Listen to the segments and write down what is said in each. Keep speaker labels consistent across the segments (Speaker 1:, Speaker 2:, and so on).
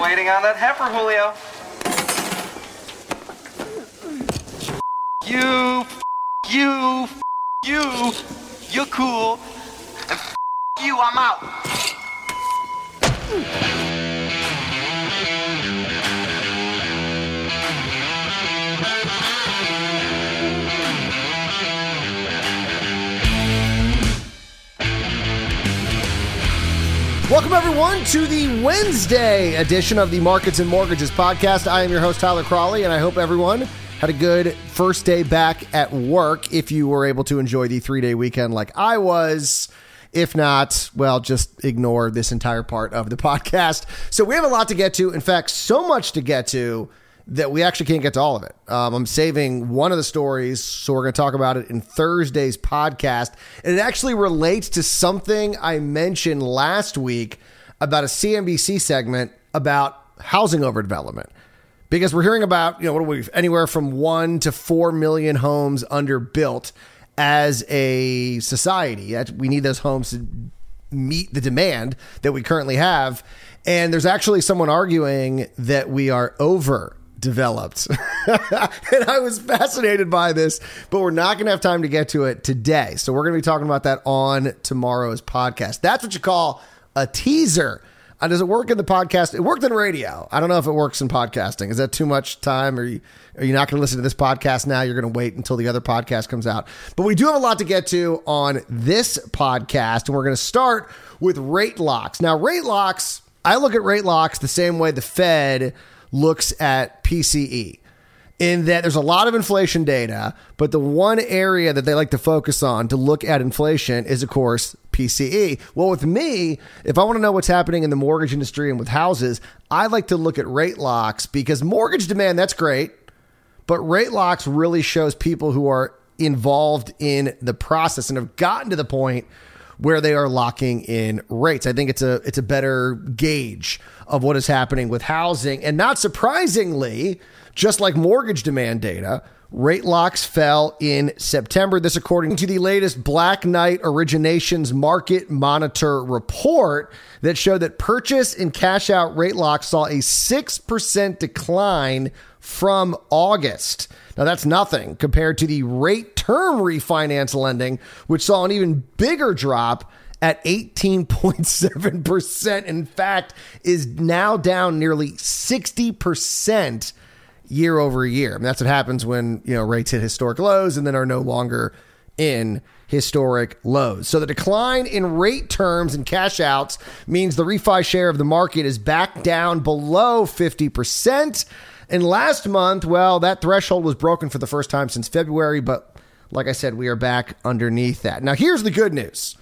Speaker 1: Waiting on that heifer, Julio. You, you, you, you're cool. And you, I'm out.
Speaker 2: Welcome, everyone, to the Wednesday edition of the Markets and Mortgages podcast. I am your host, Tyler Crawley, and I hope everyone had a good first day back at work if you were able to enjoy the three day weekend like I was. If not, well, just ignore this entire part of the podcast. So, we have a lot to get to. In fact, so much to get to that we actually can't get to all of it. Um, I'm saving one of the stories, so we're going to talk about it in Thursday's podcast. And it actually relates to something I mentioned last week about a CNBC segment about housing overdevelopment. Because we're hearing about, you know, what are we, anywhere from one to four million homes underbuilt as a society. We need those homes to meet the demand that we currently have. And there's actually someone arguing that we are over developed. and I was fascinated by this, but we're not going to have time to get to it today. So we're going to be talking about that on tomorrow's podcast. That's what you call a teaser. Uh, does it work in the podcast? It worked in radio. I don't know if it works in podcasting. Is that too much time? Are you, are you not going to listen to this podcast now? You're going to wait until the other podcast comes out. But we do have a lot to get to on this podcast, and we're going to start with rate locks. Now, rate locks, I look at rate locks the same way the Fed looks at PCE in that there's a lot of inflation data, but the one area that they like to focus on to look at inflation is, of course, PCE. Well, with me, if I want to know what's happening in the mortgage industry and with houses, I like to look at rate locks because mortgage demand, that's great, but rate locks really shows people who are involved in the process and have gotten to the point where they are locking in rates. I think it's a it's a better gauge of what is happening with housing. And not surprisingly, just like mortgage demand data, rate locks fell in September. This according to the latest Black Knight Originations Market Monitor report that showed that purchase and cash out rate locks saw a 6% decline from August. Now, that's nothing compared to the rate term refinance lending, which saw an even bigger drop at 18.7%. In fact, is now down nearly 60% year over year. That's what happens when, you know, rates hit historic lows and then are no longer in historic lows. So the decline in rate terms and cash outs means the refi share of the market is back down below 50%. And last month, well, that threshold was broken for the first time since February, but like I said, we are back underneath that. Now, here's the good news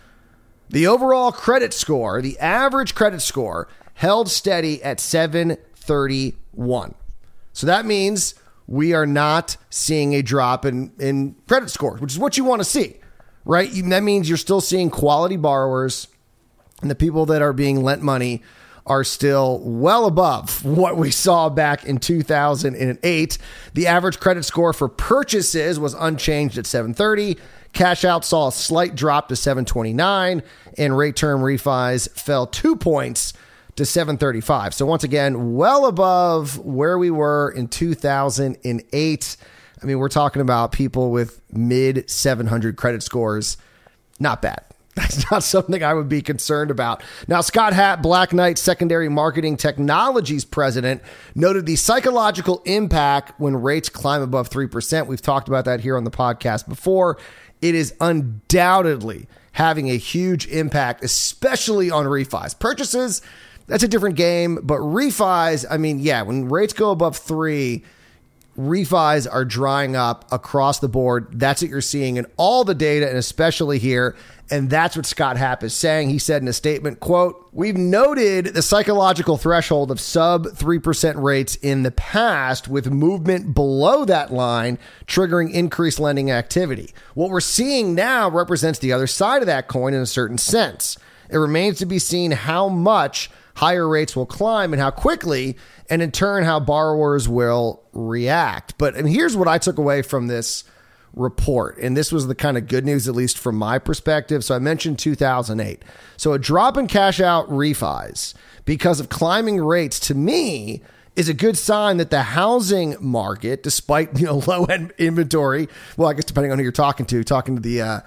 Speaker 2: the overall credit score, the average credit score, held steady at 731. So that means we are not seeing a drop in, in credit scores, which is what you want to see, right? That means you're still seeing quality borrowers and the people that are being lent money are still well above what we saw back in 2008. The average credit score for purchases was unchanged at 730. Cash out saw a slight drop to 729, and rate term refis fell two points to 735. So once again, well above where we were in 2008. I mean, we're talking about people with mid 700 credit scores. Not bad. That's not something I would be concerned about. Now, Scott Happ, Black Knight Secondary Marketing Technologies president, noted the psychological impact when rates climb above 3%. We've talked about that here on the podcast before. It is undoubtedly having a huge impact, especially on refis. Purchases, that's a different game, but refis, I mean, yeah, when rates go above three, refis are drying up across the board. That's what you're seeing in all the data, and especially here. And that's what Scott Happ is saying. He said in a statement, quote, We've noted the psychological threshold of sub 3% rates in the past with movement below that line triggering increased lending activity. What we're seeing now represents the other side of that coin in a certain sense. It remains to be seen how much higher rates will climb and how quickly, and in turn, how borrowers will react. But and here's what I took away from this report. And this was the kind of good news, at least from my perspective. So I mentioned 2008. So a drop in cash out refis because of climbing rates to me is a good sign that the housing market, despite you know low end inventory, well, I guess depending on who you're talking to, talking to the uh,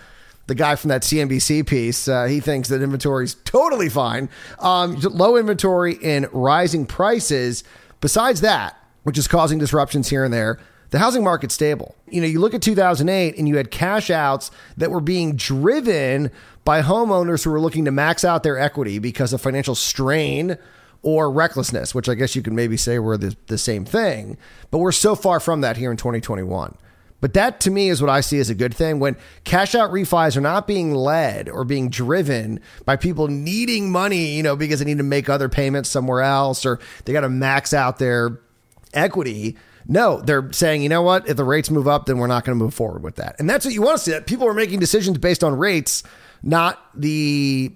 Speaker 2: the guy from that CNBC piece, uh, he thinks that inventory is totally fine. Um, low inventory and rising prices. Besides that, which is causing disruptions here and there, the housing market's stable. You know, you look at 2008 and you had cash outs that were being driven by homeowners who were looking to max out their equity because of financial strain or recklessness, which I guess you could maybe say were the, the same thing. But we're so far from that here in 2021. But that to me is what I see as a good thing when cash out refis are not being led or being driven by people needing money, you know, because they need to make other payments somewhere else or they got to max out their equity. No, they're saying, you know what? If the rates move up, then we're not going to move forward with that. And that's what you want to see. That people are making decisions based on rates, not the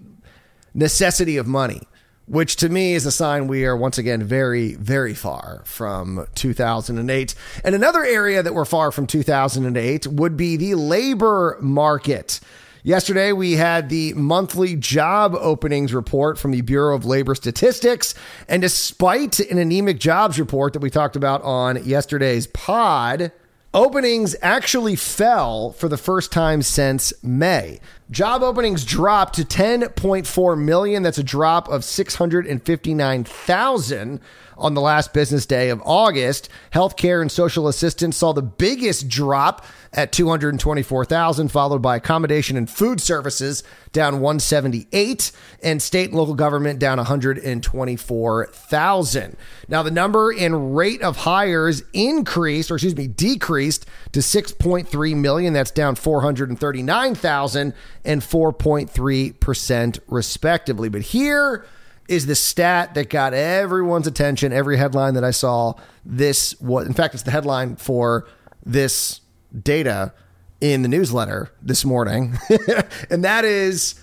Speaker 2: necessity of money which to me is a sign we are once again very, very far from 2008. And another area that we're far from 2008 would be the labor market. Yesterday, we had the monthly job openings report from the Bureau of Labor Statistics. And despite an anemic jobs report that we talked about on yesterday's pod, Openings actually fell for the first time since May. Job openings dropped to 10.4 million. That's a drop of 659,000 on the last business day of August. Healthcare and social assistance saw the biggest drop at 224,000, followed by accommodation and food services down 178, and state and local government down 124,000. Now, the number and rate of hires increased, or excuse me, decreased to 6.3 million. That's down 439,000 and 4.3% respectively. But here, is the stat that got everyone's attention, every headline that I saw. This was, in fact, it's the headline for this data in the newsletter this morning, and that is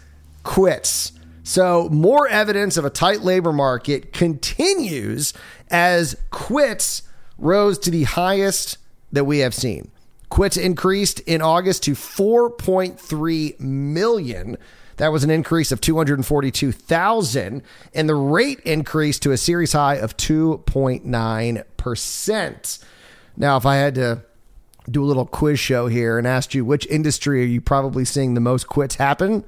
Speaker 2: quits. So, more evidence of a tight labor market continues as quits rose to the highest that we have seen. Quits increased in August to 4.3 million. That was an increase of 242,000, and the rate increased to a series high of 2.9%. Now, if I had to do a little quiz show here and asked you which industry are you probably seeing the most quits happen?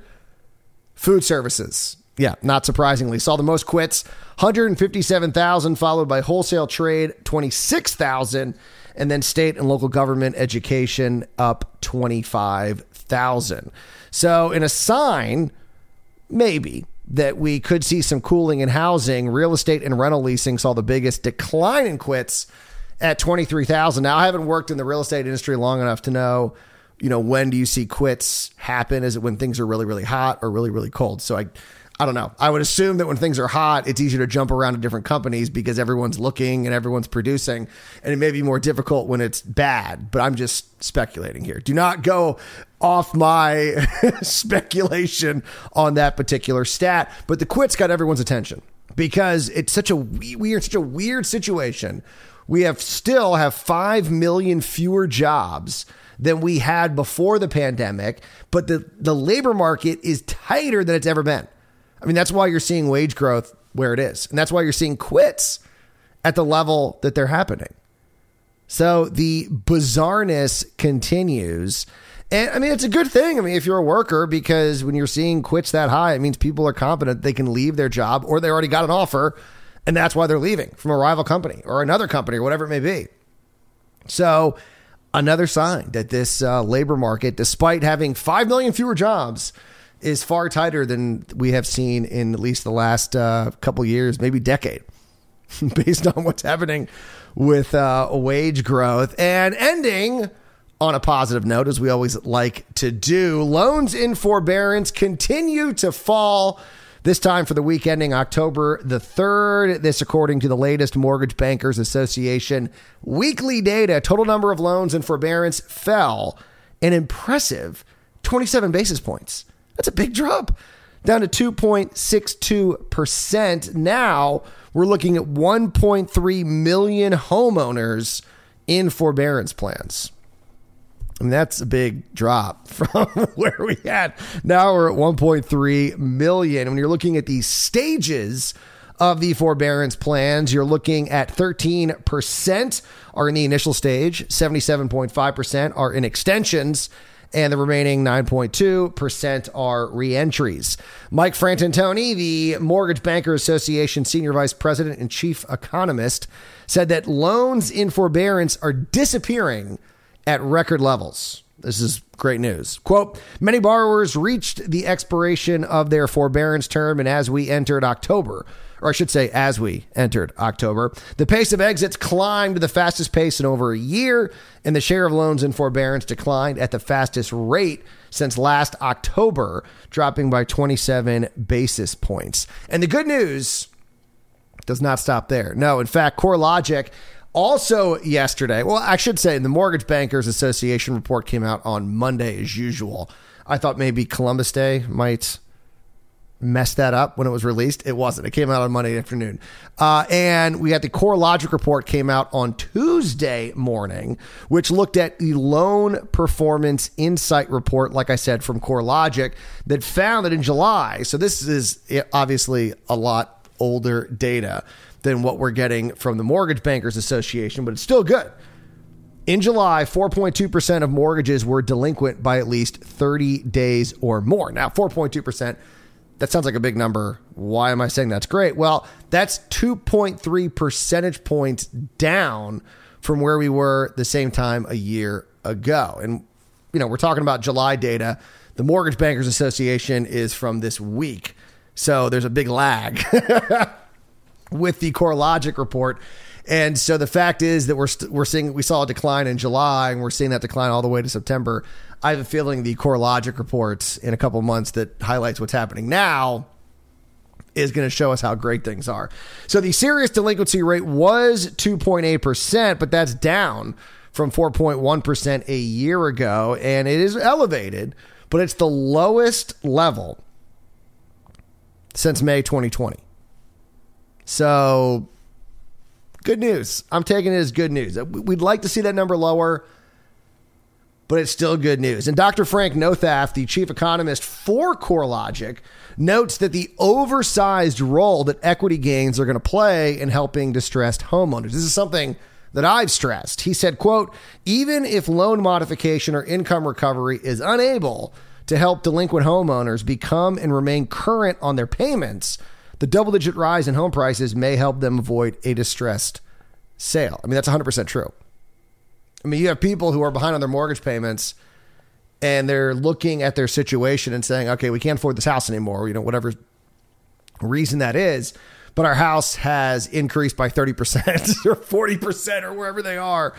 Speaker 2: Food services. Yeah, not surprisingly, saw the most quits, 157,000 followed by wholesale trade 26,000 and then state and local government education up 25,000. So, in a sign maybe that we could see some cooling in housing, real estate and rental leasing saw the biggest decline in quits at 23,000. Now I haven't worked in the real estate industry long enough to know, you know, when do you see quits happen? Is it when things are really really hot or really really cold? So I I don't know. I would assume that when things are hot, it's easier to jump around to different companies because everyone's looking and everyone's producing. And it may be more difficult when it's bad, but I'm just speculating here. Do not go off my speculation on that particular stat. But the quits got everyone's attention because it's such a weird, such a weird situation we have still have 5 million fewer jobs than we had before the pandemic, but the, the labor market is tighter than it's ever been. I mean, that's why you're seeing wage growth where it is. And that's why you're seeing quits at the level that they're happening. So the bizarreness continues. And I mean, it's a good thing. I mean, if you're a worker, because when you're seeing quits that high, it means people are confident they can leave their job or they already got an offer and that's why they're leaving from a rival company or another company or whatever it may be. So, another sign that this uh, labor market, despite having 5 million fewer jobs, is far tighter than we have seen in at least the last uh, couple years, maybe decade, based on what's happening with uh, wage growth. And ending on a positive note, as we always like to do, loans in forbearance continue to fall this time for the week ending October the 3rd. This, according to the latest Mortgage Bankers Association weekly data, total number of loans in forbearance fell an impressive 27 basis points. That's a big drop, down to 2.62%. Now we're looking at 1.3 million homeowners in forbearance plans. I mean, that's a big drop from where we had. Now we're at 1.3 million. When you're looking at the stages of the forbearance plans, you're looking at 13% are in the initial stage, 77.5% are in extensions, and the remaining 9.2% are reentries. Mike Fratantoni, the Mortgage Banker Association Senior Vice President and Chief Economist, said that loans in forbearance are disappearing at record levels. This is great news. Quote Many borrowers reached the expiration of their forbearance term, and as we entered October, or I should say, as we entered October, the pace of exits climbed to the fastest pace in over a year, and the share of loans in forbearance declined at the fastest rate since last October, dropping by 27 basis points. And the good news does not stop there. No, in fact, CoreLogic also, yesterday, well, I should say the Mortgage Bankers Association report came out on Monday as usual. I thought maybe Columbus Day might mess that up when it was released. It wasn't. It came out on Monday afternoon. Uh, and we had the CoreLogic report came out on Tuesday morning, which looked at the loan performance insight report, like I said, from CoreLogic that found that in July, so this is obviously a lot older data than what we're getting from the Mortgage Bankers Association, but it's still good. In July, 4.2% of mortgages were delinquent by at least 30 days or more. Now, 4.2%, that sounds like a big number. Why am I saying that's great? Well, that's 2.3 percentage points down from where we were the same time a year ago. And, you know, we're talking about July data. The Mortgage Bankers Association is from this week. So there's a big lag. with the CoreLogic report. And so the fact is that we're we st- we're seeing we saw a decline in July and we're seeing that decline all the way to September. I have a feeling the CoreLogic reports in a couple months that highlights what's happening now is going to show us how great things are. So the serious delinquency rate was 2.8%, but that's down from 4.1% a year ago and it is elevated, but it's the lowest level since May 2020. So, good news. I'm taking it as good news. We'd like to see that number lower, but it's still good news. And Dr. Frank Nothaft, the chief economist for CoreLogic, notes that the oversized role that equity gains are going to play in helping distressed homeowners. This is something that I've stressed. He said, quote, even if loan modification or income recovery is unable to help delinquent homeowners become and remain current on their payments, the double digit rise in home prices may help them avoid a distressed sale. I mean, that's 100% true. I mean, you have people who are behind on their mortgage payments and they're looking at their situation and saying, okay, we can't afford this house anymore, you know, whatever reason that is. But our house has increased by 30% or 40% or wherever they are.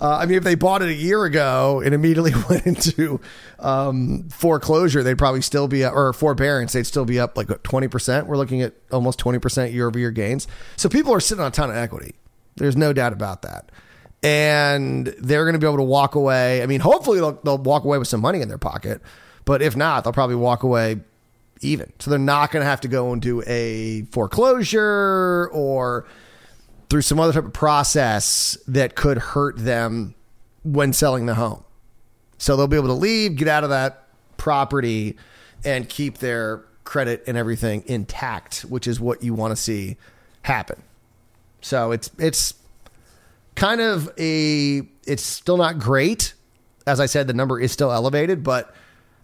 Speaker 2: Uh, I mean, if they bought it a year ago and immediately went into um, foreclosure, they'd probably still be up, or forbearance, they'd still be up like 20%. We're looking at almost 20% year over year gains. So people are sitting on a ton of equity. There's no doubt about that. And they're going to be able to walk away. I mean, hopefully they'll, they'll walk away with some money in their pocket. But if not, they'll probably walk away even. So they're not going to have to go into a foreclosure or through some other type of process that could hurt them when selling the home. So they'll be able to leave, get out of that property, and keep their credit and everything intact, which is what you want to see happen. So it's it's kind of a it's still not great. As I said, the number is still elevated, but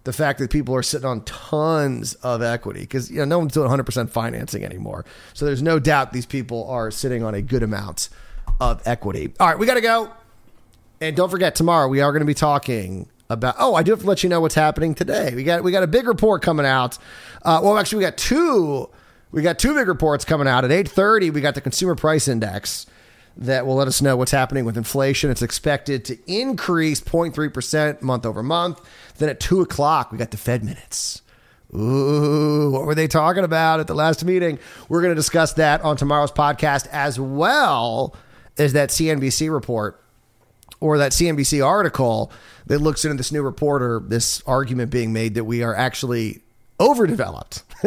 Speaker 2: the fact that people are sitting on tons of equity because you know no one's doing 100% financing anymore. So there's no doubt these people are sitting on a good amount of equity. All right, we got to go. And don't forget tomorrow we are going to be talking about oh i do have to let you know what's happening today we got we got a big report coming out uh, well actually we got two we got two big reports coming out at 8.30 we got the consumer price index that will let us know what's happening with inflation it's expected to increase 0.3% month over month then at two o'clock, we got the Fed minutes. Ooh, what were they talking about at the last meeting? We're going to discuss that on tomorrow's podcast as well as that CNBC report or that CNBC article that looks into this new report or this argument being made that we are actually overdeveloped.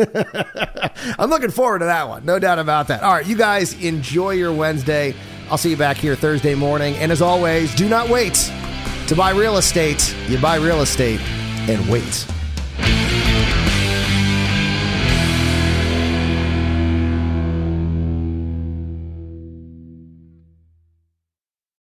Speaker 2: I'm looking forward to that one. No doubt about that. All right, you guys enjoy your Wednesday. I'll see you back here Thursday morning. And as always, do not wait To buy real estate, you buy real estate and wait.